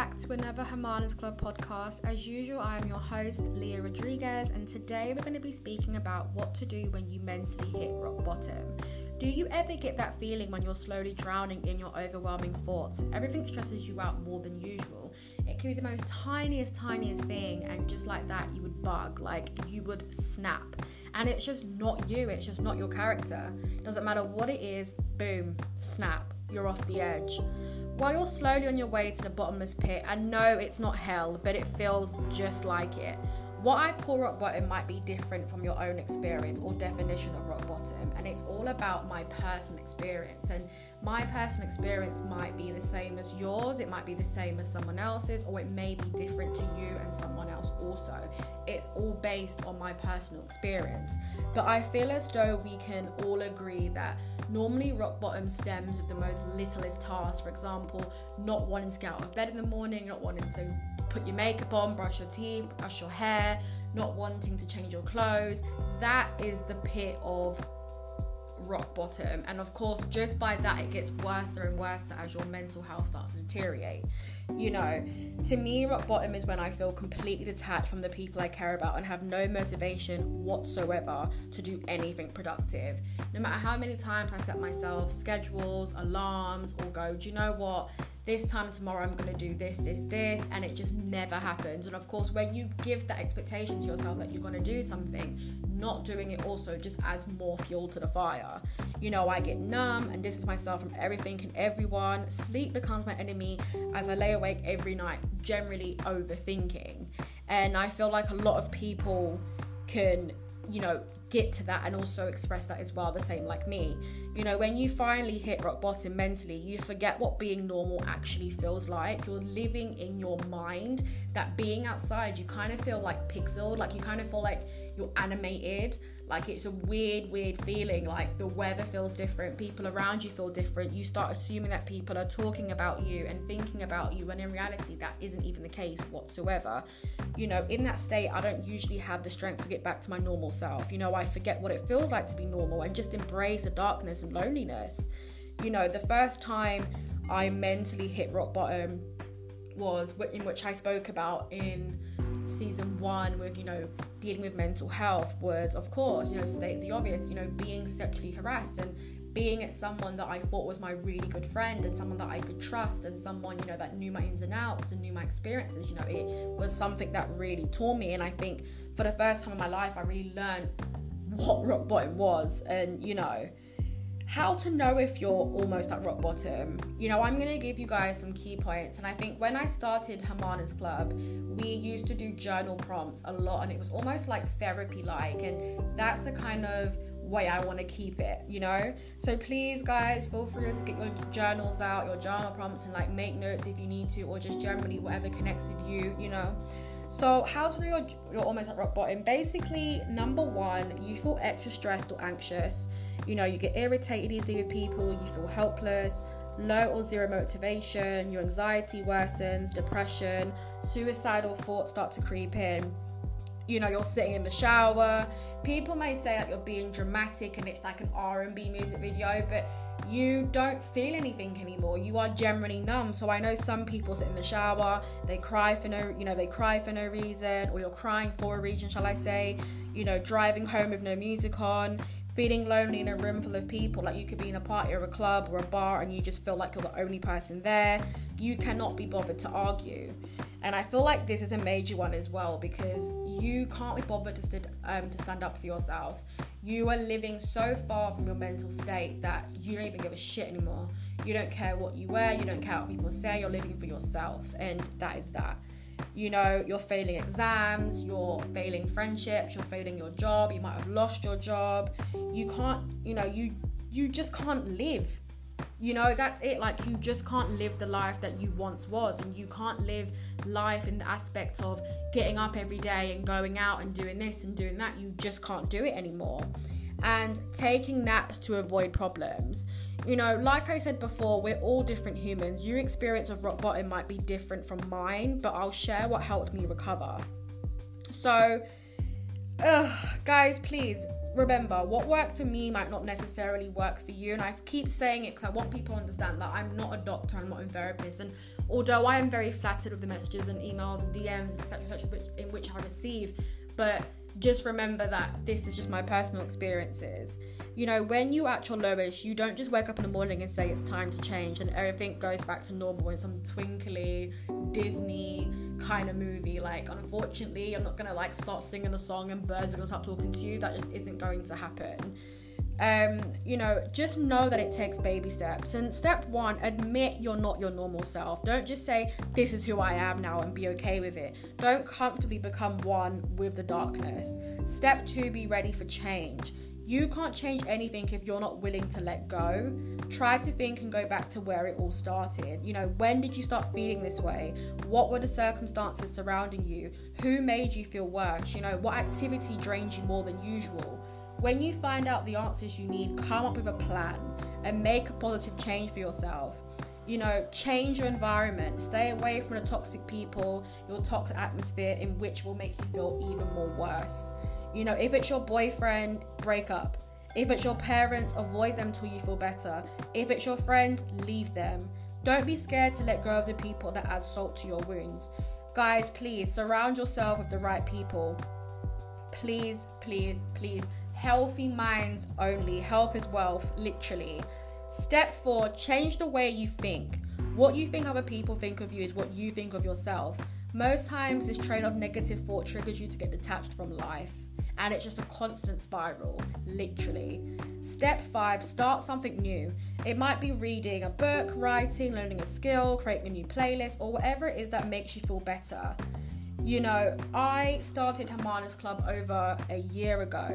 back to another Hermanas Club podcast. As usual, I am your host, Leah Rodriguez, and today we're going to be speaking about what to do when you mentally hit rock bottom. Do you ever get that feeling when you're slowly drowning in your overwhelming thoughts? Everything stresses you out more than usual. It can be the most tiniest, tiniest thing, and just like that, you would bug, like you would snap. And it's just not you, it's just not your character. Doesn't matter what it is, boom, snap, you're off the edge. While you're slowly on your way to the bottomless pit, I know it's not hell, but it feels just like it. What I call rock bottom might be different from your own experience or definition of rock bottom, and it's all about my personal experience. And my personal experience might be the same as yours, it might be the same as someone else's, or it may be different to you and someone else also. It's all based on my personal experience. But I feel as though we can all agree that normally rock bottom stems with the most littlest tasks. For example, not wanting to get out of bed in the morning, not wanting to put your makeup on, brush your teeth, brush your hair, not wanting to change your clothes. That is the pit of rock bottom. And of course, just by that, it gets worse and worse as your mental health starts to deteriorate. You know, to me, rock bottom is when I feel completely detached from the people I care about and have no motivation whatsoever to do anything productive. No matter how many times I set myself schedules, alarms, or go, do you know what? this time tomorrow I'm going to do this, this, this, and it just never happens. And of course, when you give that expectation to yourself that you're going to do something, not doing it also just adds more fuel to the fire. You know, I get numb and distance myself from everything and everyone. Sleep becomes my enemy as I lay awake every night, generally overthinking. And I feel like a lot of people can, you know, get to that and also express that as well, the same like me. You know, when you finally hit rock bottom mentally, you forget what being normal actually feels like. You're living in your mind that being outside, you kind of feel like pixeled, like you kind of feel like you're animated like it's a weird, weird feeling. Like the weather feels different, people around you feel different. You start assuming that people are talking about you and thinking about you, when in reality, that isn't even the case whatsoever. You know, in that state, I don't usually have the strength to get back to my normal self. You know, I forget what it feels like to be normal and just embrace the darkness and loneliness. You know, the first time I mentally hit rock bottom was in which I spoke about in season one with you know dealing with mental health was of course you know state the obvious you know being sexually harassed and being at someone that I thought was my really good friend and someone that I could trust and someone you know that knew my ins and outs and knew my experiences you know it was something that really tore me. And I think for the first time in my life I really learned what rock bottom was. And you know how to know if you're almost at rock bottom. You know, I'm going to give you guys some key points. And I think when I started Hermanas Club, we used to do journal prompts a lot, and it was almost like therapy like. And that's the kind of way I want to keep it, you know? So please, guys, feel free to get your journals out, your journal prompts, and like make notes if you need to, or just generally whatever connects with you, you know? So, how to know you're, you're almost at rock bottom? Basically, number one, you feel extra stressed or anxious. You know, you get irritated easily with people, you feel helpless, low or zero motivation, your anxiety worsens, depression, suicidal thoughts start to creep in. You know, you're sitting in the shower. People may say that you're being dramatic and it's like an R&B music video, but you don't feel anything anymore. You are generally numb. So I know some people sit in the shower, they cry for no, you know, they cry for no reason, or you're crying for a reason, shall I say? You know, driving home with no music on feeling lonely in a room full of people like you could be in a party or a club or a bar and you just feel like you're the only person there you cannot be bothered to argue. And i feel like this is a major one as well because you can't be bothered to, st- um, to stand up for yourself. You are living so far from your mental state that you don't even give a shit anymore. You don't care what you wear you don't care what people say you're living for yourself and that is that you know, you're failing exams, you're failing friendships, you're failing your job, you might have lost your job. You can't, you know, you you just can't live. You know, that's it. Like you just can't live the life that you once was and you can't live life in the aspect of getting up every day and going out and doing this and doing that. You just can't do it anymore. And taking naps to avoid problems you know, like I said before, we're all different humans. Your experience of rock bottom might be different from mine, but I'll share what helped me recover. So, ugh, guys, please remember what worked for me might not necessarily work for you and i keep saying it because i want people to understand that i'm not a doctor i'm not a therapist and although i am very flattered with the messages and emails and dms etc etc in which i receive but just remember that this is just my personal experiences you know when you at your lowest you don't just wake up in the morning and say it's time to change and everything goes back to normal in some twinkly disney kind of movie. Like, unfortunately, I'm not gonna like start singing a song and birds are gonna start talking to you. That just isn't going to happen. Um, you know, just know that it takes baby steps. And step one, admit you're not your normal self. Don't just say, This is who I am now and be okay with it. Don't comfortably become one with the darkness. Step two, be ready for change. You can't change anything if you're not willing to let go. Try to think and go back to where it all started. You know, when did you start feeling this way? What were the circumstances surrounding you? Who made you feel worse? You know, what activity drained you more than usual? When you find out the answers you need, come up with a plan and make a positive change for yourself. You know, change your environment, stay away from the toxic people, your toxic atmosphere, in which will make you feel even more worse. You know, if it's your boyfriend, break up. If it's your parents, avoid them till you feel better. If it's your friends, leave them. Don't be scared to let go of the people that add salt to your wounds. Guys, please surround yourself with the right people. Please, please, please. Healthy minds only. Health is wealth, literally. Step four change the way you think. What you think other people think of you is what you think of yourself. Most times, this train of negative thought triggers you to get detached from life and it's just a constant spiral, literally. Step five, start something new. It might be reading a book, writing, learning a skill, creating a new playlist, or whatever it is that makes you feel better. You know, I started Hermanas Club over a year ago,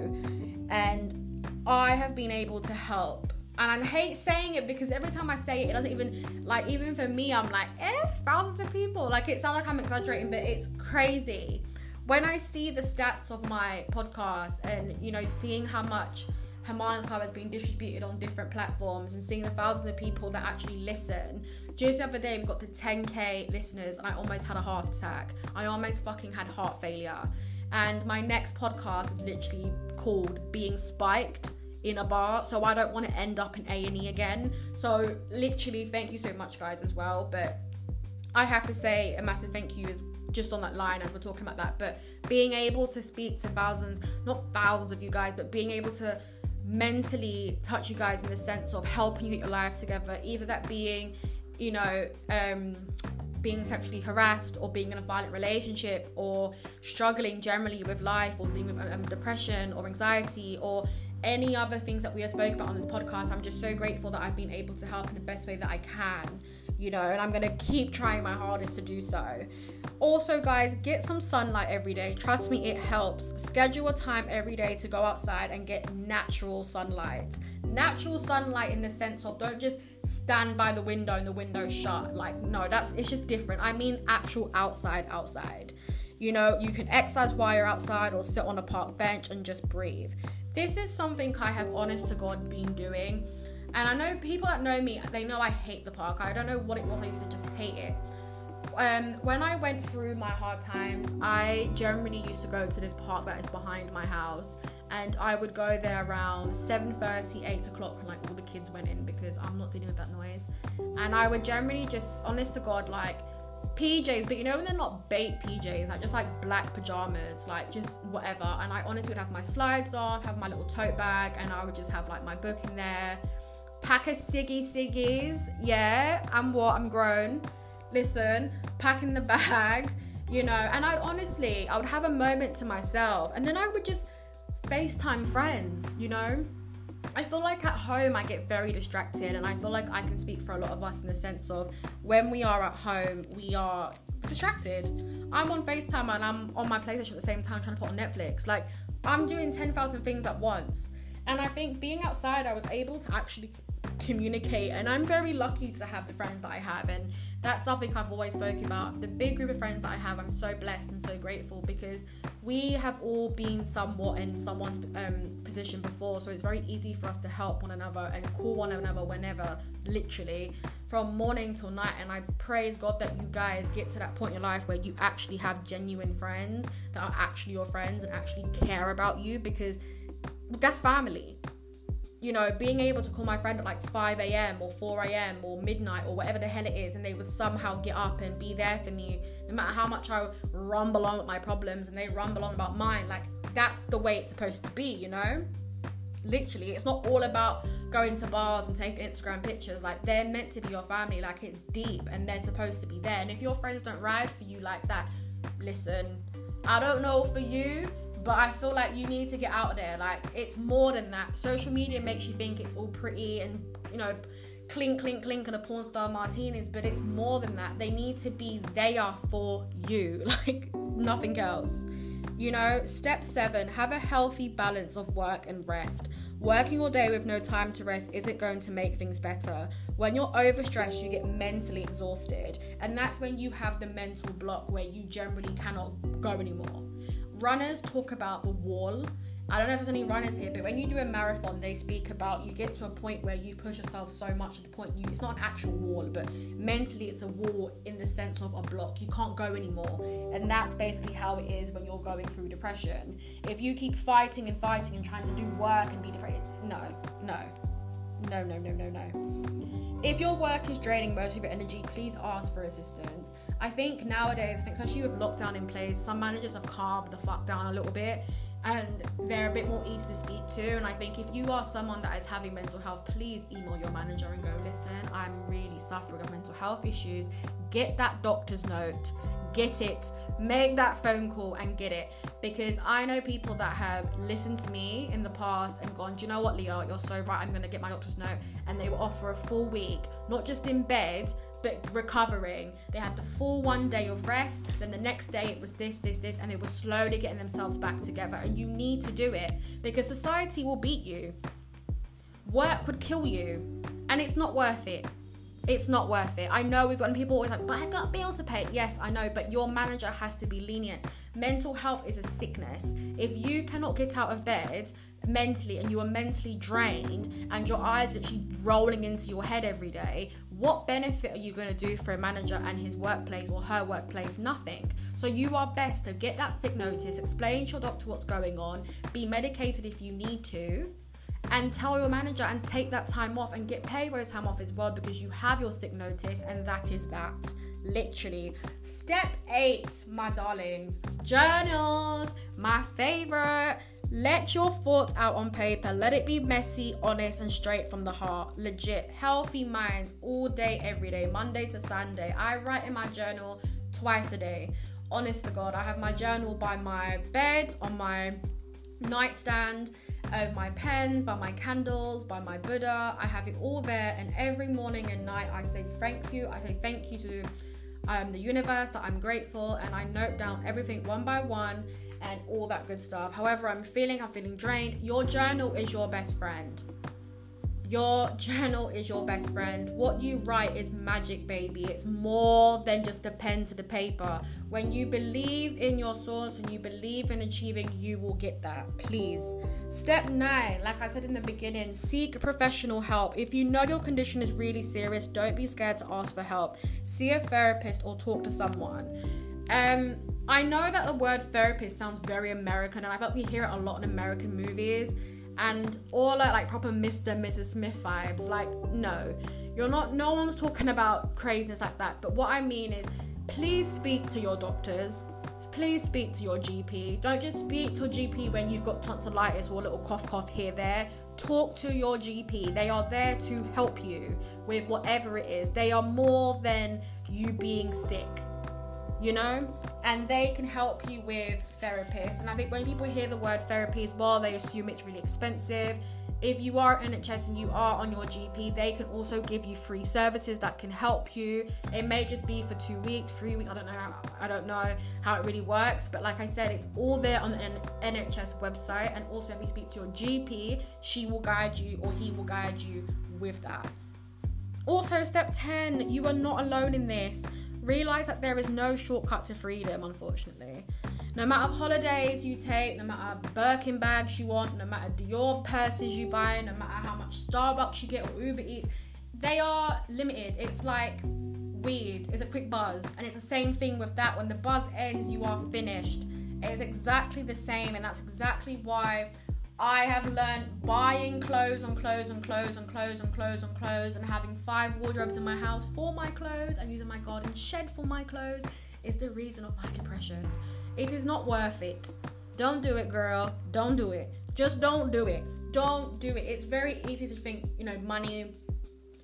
and I have been able to help and I hate saying it because every time I say it, it doesn't even like even for me, I'm like, eh, thousands of people. Like it sounds like I'm exaggerating, but it's crazy when I see the stats of my podcast and you know seeing how much Hermana Club has been distributed on different platforms and seeing the thousands of people that actually listen. Just the other day, we got to 10k listeners, and I almost had a heart attack. I almost fucking had heart failure. And my next podcast is literally called Being Spiked in a bar, so I don't want to end up in A and E again. So literally, thank you so much, guys, as well. But I have to say a massive thank you as just on that line as we're talking about that, but being able to speak to thousands, not thousands of you guys, but being able to mentally touch you guys in the sense of helping you get your life together, either that being, you know, um, being sexually harassed or being in a violent relationship or struggling generally with life or dealing with um, depression or anxiety or any other things that we have spoken about on this podcast. I'm just so grateful that I've been able to help in the best way that I can you know, and I'm gonna keep trying my hardest to do so. Also, guys, get some sunlight every day. Trust me, it helps. Schedule a time every day to go outside and get natural sunlight. Natural sunlight in the sense of don't just stand by the window and the window shut. Like, no, that's it's just different. I mean, actual outside, outside. You know, you can exercise while you're outside or sit on a park bench and just breathe. This is something I have, honest to God, been doing and I know people that know me, they know I hate the park. I don't know what it was. I used to just hate it. Um, when I went through my hard times, I generally used to go to this park that is behind my house, and I would go there around 7:30, 8 o'clock when like all the kids went in because I'm not dealing with that noise. And I would generally just, honest to God, like PJs, but you know when they're not bait PJs, like just like black pajamas, like just whatever. And I honestly would have my slides on, have my little tote bag, and I would just have like my book in there pack of siggy siggies. Yeah, I'm what? I'm grown. Listen, pack in the bag, you know, and I honestly, I would have a moment to myself and then I would just FaceTime friends, you know. I feel like at home I get very distracted, and I feel like I can speak for a lot of us in the sense of when we are at home, we are distracted. I'm on FaceTime and I'm on my PlayStation at the same time trying to put on Netflix. Like, I'm doing 10,000 things at once. And I think being outside, I was able to actually communicate and i'm very lucky to have the friends that i have and that's something i've always spoken about the big group of friends that i have i'm so blessed and so grateful because we have all been somewhat in someone's um, position before so it's very easy for us to help one another and call one another whenever literally from morning till night and i praise god that you guys get to that point in your life where you actually have genuine friends that are actually your friends and actually care about you because that's family. You know, being able to call my friend at like 5 a.m. or 4 a.m. or midnight or whatever the hell it is, and they would somehow get up and be there for me, no matter how much I rumble on with my problems and they rumble on about mine. Like, that's the way it's supposed to be, you know? Literally, it's not all about going to bars and taking Instagram pictures. Like, they're meant to be your family, like, it's deep and they're supposed to be there. And if your friends don't ride for you like that, listen, I don't know for you, but I feel like you need to get out there. Like it's more than that. Social media makes you think it's all pretty and you know, clink, clink, clink, and a porn star martinis, but it's more than that. They need to be. They are for you, like nothing else. You know, step seven: have a healthy balance of work and rest. Working all day with no time to rest isn't going to make things better. When you're overstressed, you get mentally exhausted, and that's when you have the mental block where you generally cannot go anymore. Runners talk about the wall. I don't know if there's any runners here, but when you do a marathon, they speak about you get to a point where you push yourself so much to the point you it's not an actual wall, but mentally it's a wall in the sense of a block. You can't go anymore. And that's basically how it is when you're going through depression. If you keep fighting and fighting and trying to do work and be depressed, no, no, no, no, no, no, no. If your work is draining most of your energy, please ask for assistance. I think nowadays, I think especially with lockdown in place, some managers have calmed the fuck down a little bit and they're a bit more easy to speak to. And I think if you are someone that is having mental health, please email your manager and go, listen, I'm really suffering of mental health issues. Get that doctor's note, get it, make that phone call and get it. Because I know people that have listened to me in the past and gone, do you know what, Leah, you're so right, I'm gonna get my doctor's note. And they were off for a full week, not just in bed, but recovering. They had the full one day of rest, then the next day it was this, this, this, and they were slowly getting themselves back together. And you need to do it because society will beat you. Work would kill you, and it's not worth it. It's not worth it. I know we've got people always like, but I've got bills to pay. Yes, I know, but your manager has to be lenient. Mental health is a sickness. If you cannot get out of bed mentally and you are mentally drained and your eyes literally rolling into your head every day, what benefit are you going to do for a manager and his workplace or her workplace? Nothing. So you are best to get that sick notice, explain to your doctor what's going on, be medicated if you need to, and tell your manager and take that time off and get paid for time off as well because you have your sick notice and that is that literally. Step eight, my darlings, journals, my favorite. Let your thoughts out on paper. Let it be messy, honest, and straight from the heart. Legit, healthy minds all day, every day, Monday to Sunday. I write in my journal twice a day. Honest to God, I have my journal by my bed, on my nightstand, of my pens, by my candles, by my Buddha. I have it all there, and every morning and night I say thank you. I say thank you to um, the universe that I'm grateful, and I note down everything one by one and all that good stuff. However, I'm feeling, I'm feeling drained. Your journal is your best friend. Your journal is your best friend. What you write is magic, baby. It's more than just a pen to the paper. When you believe in your source and you believe in achieving, you will get that. Please. Step nine, like I said in the beginning, seek professional help. If you know your condition is really serious, don't be scared to ask for help. See a therapist or talk to someone. Um, I know that the word therapist sounds very American, and I felt we hear it a lot in American movies, and all are like proper Mr. Mrs. Smith vibes. Like, no, you're not. No one's talking about craziness like that. But what I mean is, please speak to your doctors. Please speak to your GP. Don't just speak to your GP when you've got tonsillitis or a little cough, cough here, there. Talk to your GP. They are there to help you with whatever it is. They are more than you being sick you know and they can help you with therapists and i think when people hear the word therapy as well they assume it's really expensive if you are NHS and you are on your GP, they can also give you free services that can help you. It may just be for two weeks, three weeks. I don't know. How, I don't know how it really works, but like I said, it's all there on the NHS website. And also, if you speak to your GP, she will guide you or he will guide you with that. Also, step 10, you are not alone in this. Realize that there is no shortcut to freedom, unfortunately. No matter holidays you take, no matter Birkin bags you want, no matter Dior purses you buy, no matter how much Starbucks you get or Uber Eats, they are limited. It's like weed, it's a quick buzz. And it's the same thing with that. When the buzz ends, you are finished. It's exactly the same, and that's exactly why I have learned buying clothes on clothes on clothes on clothes on clothes on clothes and having five wardrobes in my house for my clothes and using my garden shed for my clothes is the reason of my depression. It is not worth it. Don't do it, girl. Don't do it. Just don't do it. Don't do it. It's very easy to think, you know, money,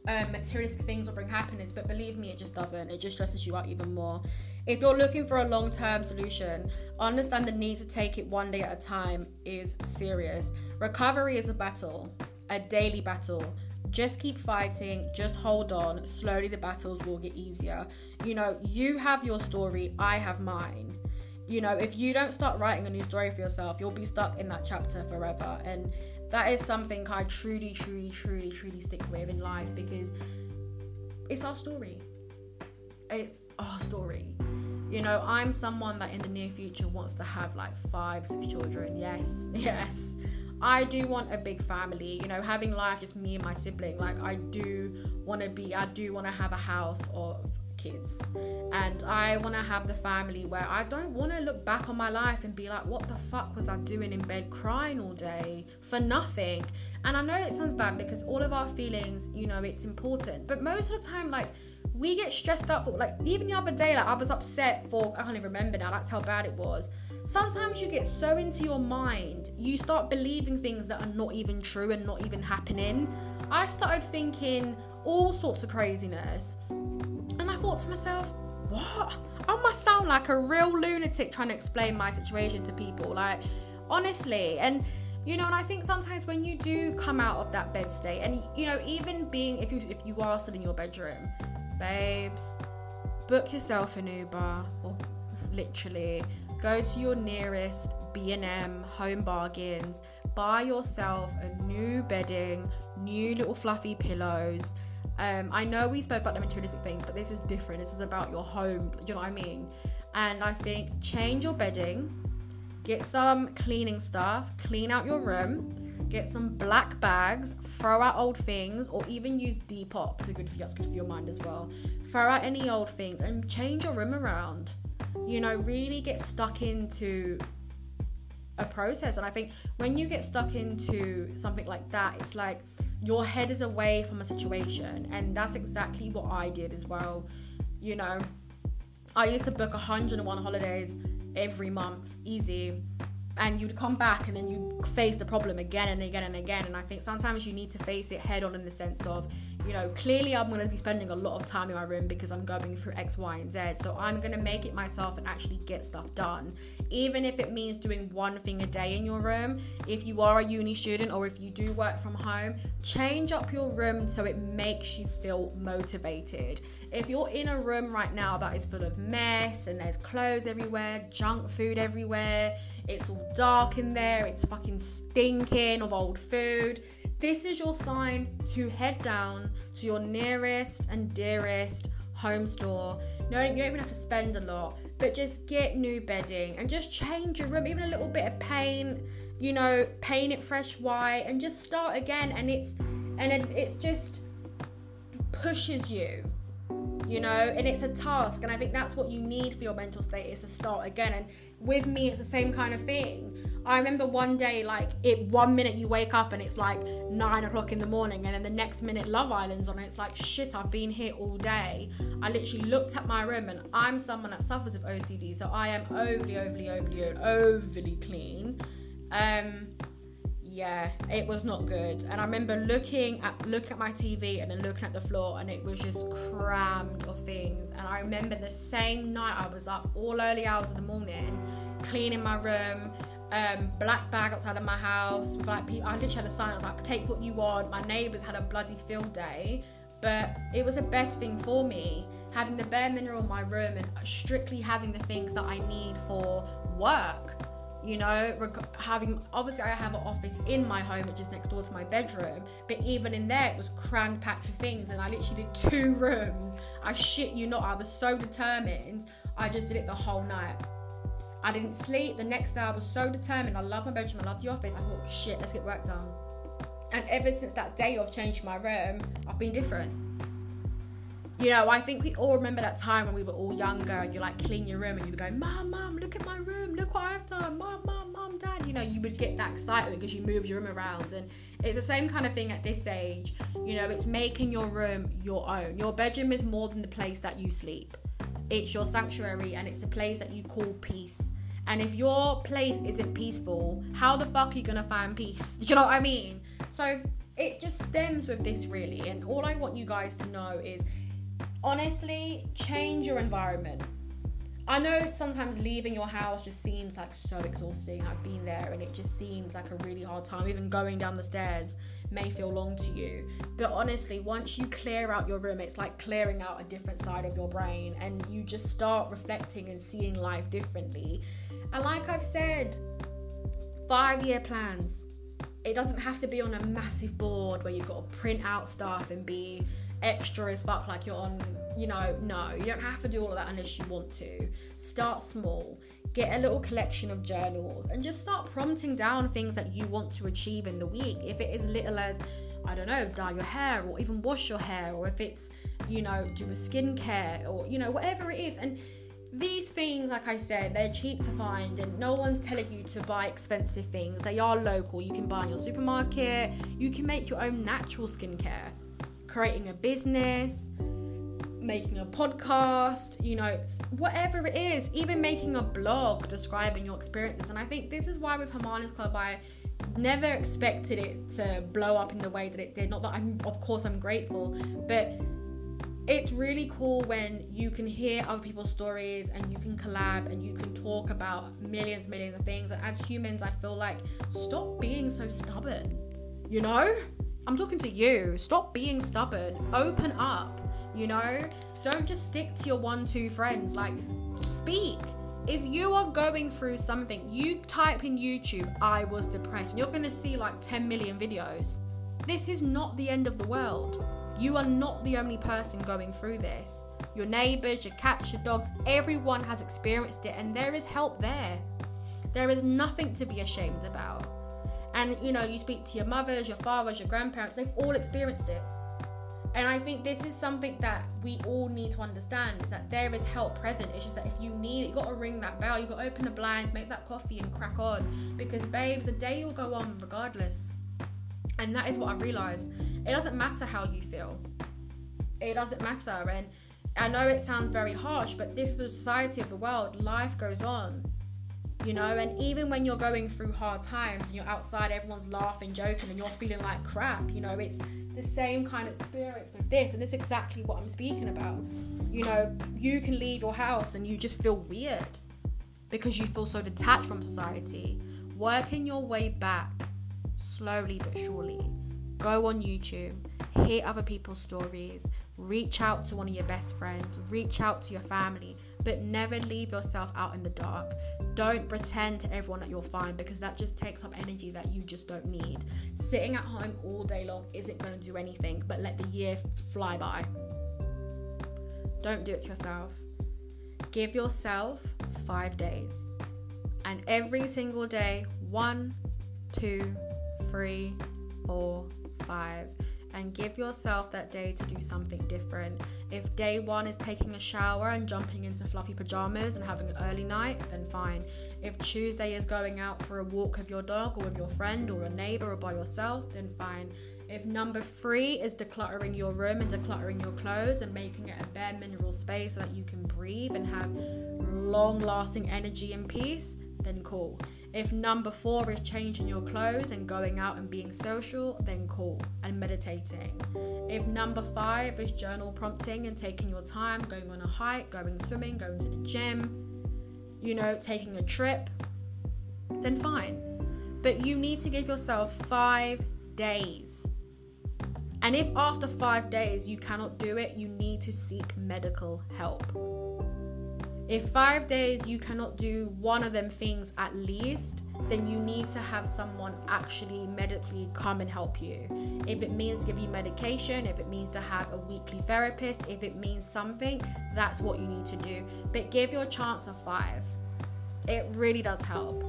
um, materialistic things will bring happiness, but believe me, it just doesn't. It just stresses you out even more. If you're looking for a long term solution, understand the need to take it one day at a time is serious. Recovery is a battle, a daily battle. Just keep fighting, just hold on. Slowly, the battles will get easier. You know, you have your story, I have mine. You know, if you don't start writing a new story for yourself, you'll be stuck in that chapter forever. And that is something I truly, truly, truly, truly stick with in life because it's our story. It's our story. You know, I'm someone that in the near future wants to have like five, six children. Yes, yes. I do want a big family, you know, having life just me and my sibling. Like, I do want to be, I do want to have a house of kids. And I want to have the family where I don't want to look back on my life and be like, what the fuck was I doing in bed crying all day for nothing? And I know it sounds bad because all of our feelings, you know, it's important. But most of the time, like, we get stressed out for like even the other day like i was upset for i can't even remember now that's how bad it was sometimes you get so into your mind you start believing things that are not even true and not even happening i started thinking all sorts of craziness thought to myself what i must sound like a real lunatic trying to explain my situation to people like honestly and you know and i think sometimes when you do come out of that bed state and you know even being if you if you are still in your bedroom babes, book yourself an Uber or literally go to your nearest B&M home bargains, buy yourself a new bedding, new little fluffy pillows. Um, I know we spoke about the materialistic things, but this is different. This is about your home. You know what I mean? And I think change your bedding, get some cleaning stuff, clean out your room, get some black bags, throw out old things, or even use Depop to good for that's good for your mind as well. Throw out any old things and change your room around. You know, really get stuck into a process. And I think when you get stuck into something like that, it's like your head is away from a situation, and that's exactly what I did as well. You know, I used to book 101 holidays every month, easy. And you'd come back and then you face the problem again and again and again. And i think sometimes you need to face it head on in the sense of you know clearly i'm going to be spending a lot of time in my room because i'm going through x y and z so i'm going to make it myself and actually get stuff done even if it means doing one thing a day in your room if you are a uni student or if you do work from home change up your room so it makes you feel motivated if you're in a room right now that is full of mess and there's clothes everywhere junk food everywhere it's all dark in there, it's fucking stinking of old food. This is your sign to head down to your nearest and dearest home store. No, you don't even have to spend a lot, but just get new bedding and just change your room, even a little bit of paint, you know, paint it fresh white and just start again. And it's and it, it's just pushes you you know and it's a task and i think that's what you need for your mental state is to start again and with me it's the same kind of thing i remember one day like it one minute you wake up and it's like nine o'clock in the morning and then the next minute love island's on and it's like shit i've been here all day i literally looked at my room and i'm someone that suffers with ocd so i am overly overly overly overly clean um yeah, it was not good. And I remember looking at looking at my TV and then looking at the floor, and it was just crammed of things. And I remember the same night I was up all early hours of the morning, cleaning my room. Um, black bag outside of my house. With like, I literally had a sign. I was like, "Take what you want." My neighbours had a bloody field day, but it was the best thing for me having the bare mineral in my room and strictly having the things that I need for work you know reg- having obviously i have an office in my home which is next door to my bedroom but even in there it was crammed packed with things and i literally did two rooms i shit you not i was so determined i just did it the whole night i didn't sleep. The next day i was so determined. I love my bedroom. I love the office. I thought shit let's get work done. And ever since that day of changing my room. I've been different. You know, I think we all remember that time when we were all younger and you like clean your room and you would go, Mom, Mom, look at my room, look what I've done, Mom, Mom, Mom, Dad. You know, you would get that excitement because you moved your room around. And it's the same kind of thing at this age. You know, it's making your room your own. Your bedroom is more than the place that you sleep, it's your sanctuary and it's the place that you call peace. And if your place isn't peaceful, how the fuck are you gonna find peace? Do you know what I mean? So it just stems with this really. And all I want you guys to know is honestly, change your environment. I know sometimes leaving your house just seems like so exhausting. I've been there and it just seems like a really hard time. Even going down the stairs may feel long to you. But honestly, once you clear out your room, it's like clearing out a different side of your brain and you just start reflecting and seeing life differently. And like I've said, five year plans. It doesn't have to be on a massive board where you've got to print out stuff and be extra as fuck like you're on you know no you don't have to do all of that unless you want to start small get a little collection of journals and just start prompting down things that you want to achieve in the week. If it is little as i don't know dye your hair or even wash your hair or if it's you know do a skincare or you know whatever it is. And these things like i said they're cheap to find and no one's telling you to buy expensive things. They are local. You can buy in your supermarket. You can make your own natural skincare creating a business, making a podcast, you know, whatever it is, even making a blog describing your experiences. And I think this is why with Hermanas Club, I never expected it to blow up in the way that it did. Not that I'm, of course, I'm grateful, but it's really cool when you can hear other people's stories and you can collab and you can talk about millions, millions of things. And as humans, I feel like stop being so stubborn, you know? I'm talking to you. Stop being stubborn. Open up, you know? Don't just stick to your one, two friends. Like, speak. If you are going through something, you type in YouTube, I was depressed, and you're gonna see like 10 million videos. This is not the end of the world. You are not the only person going through this. Your neighbors, your cats, your dogs, everyone has experienced it, and there is help there. There is nothing to be ashamed about. And you know, you speak to your mothers, your fathers, your grandparents, they've all experienced it. And I think this is something that we all need to understand is that there is help present. It's just that if you need it, you gotta ring that bell, you gotta open the blinds, make that coffee and crack on. Because babes, the day will go on regardless. And that is what I've realized. It doesn't matter how you feel. It doesn't matter. And I know it sounds very harsh, but this is the society of the world. Life goes on you know? And even when you're going through hard times and you're outside everyone's laughing joking and you're feeling like crap you know? It's the same kind of experience with this and it's exactly what i'm speaking about. You know you can leave your house and you just feel weird because you feel so detached from society. Working your way back slowly but surely. Go on youtube hear other people's stories reach out to one of your best friends reach out to your family but never leave yourself out in the dark. Don't pretend to everyone that you're fine because that just takes up energy that you just don't need. Sitting at home all day long isn't going to do anything but let the year fly by. Don't do it to yourself. Give yourself five days. And every single day, one, two, three, four, five and give yourself that day to do something different. If day one is taking a shower and jumping into fluffy pajamas and having an early night, then fine. If Tuesday is going out for a walk with your dog or with your friend or a neighbor or by yourself, then fine. If number three is decluttering your room and decluttering your clothes and making it a bare mineral space so that you can breathe and have long lasting energy and peace, then cool. If number four is changing your clothes and going out and being social, then cool and meditating. If number five is journal prompting and taking your time, going on a hike, going swimming, going to the gym, you know, taking a trip, then fine. But you need to give yourself five days. And if after five days you cannot do it, you need to seek medical help. If five days you cannot do one of them things at least, then you need to have someone actually medically come and help you. If it means give you medication, if it means to have a weekly therapist, if it means something, that's what you need to do. But give your chance of five. It really does help.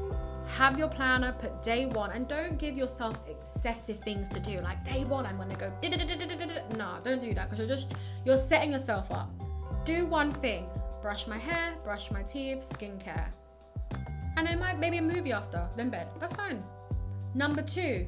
Have your planner, put day one, and don't give yourself excessive things to do. Like day one, I'm gonna go. nah, don't do that because you're just you're setting yourself up. Do one thing: brush my hair, brush my teeth, skincare, and then maybe a movie after, then bed. That's fine. Number two,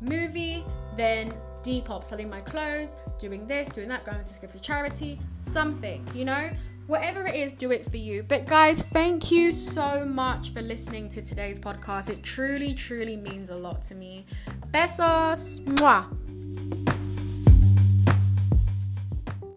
movie, then Depop, selling my clothes, doing this, doing that, going to give to charity, something, you know? Whatever it is, do it for you. But guys, thank you so much for listening to today's podcast. It truly, truly means a lot to me. Besos. Mwah.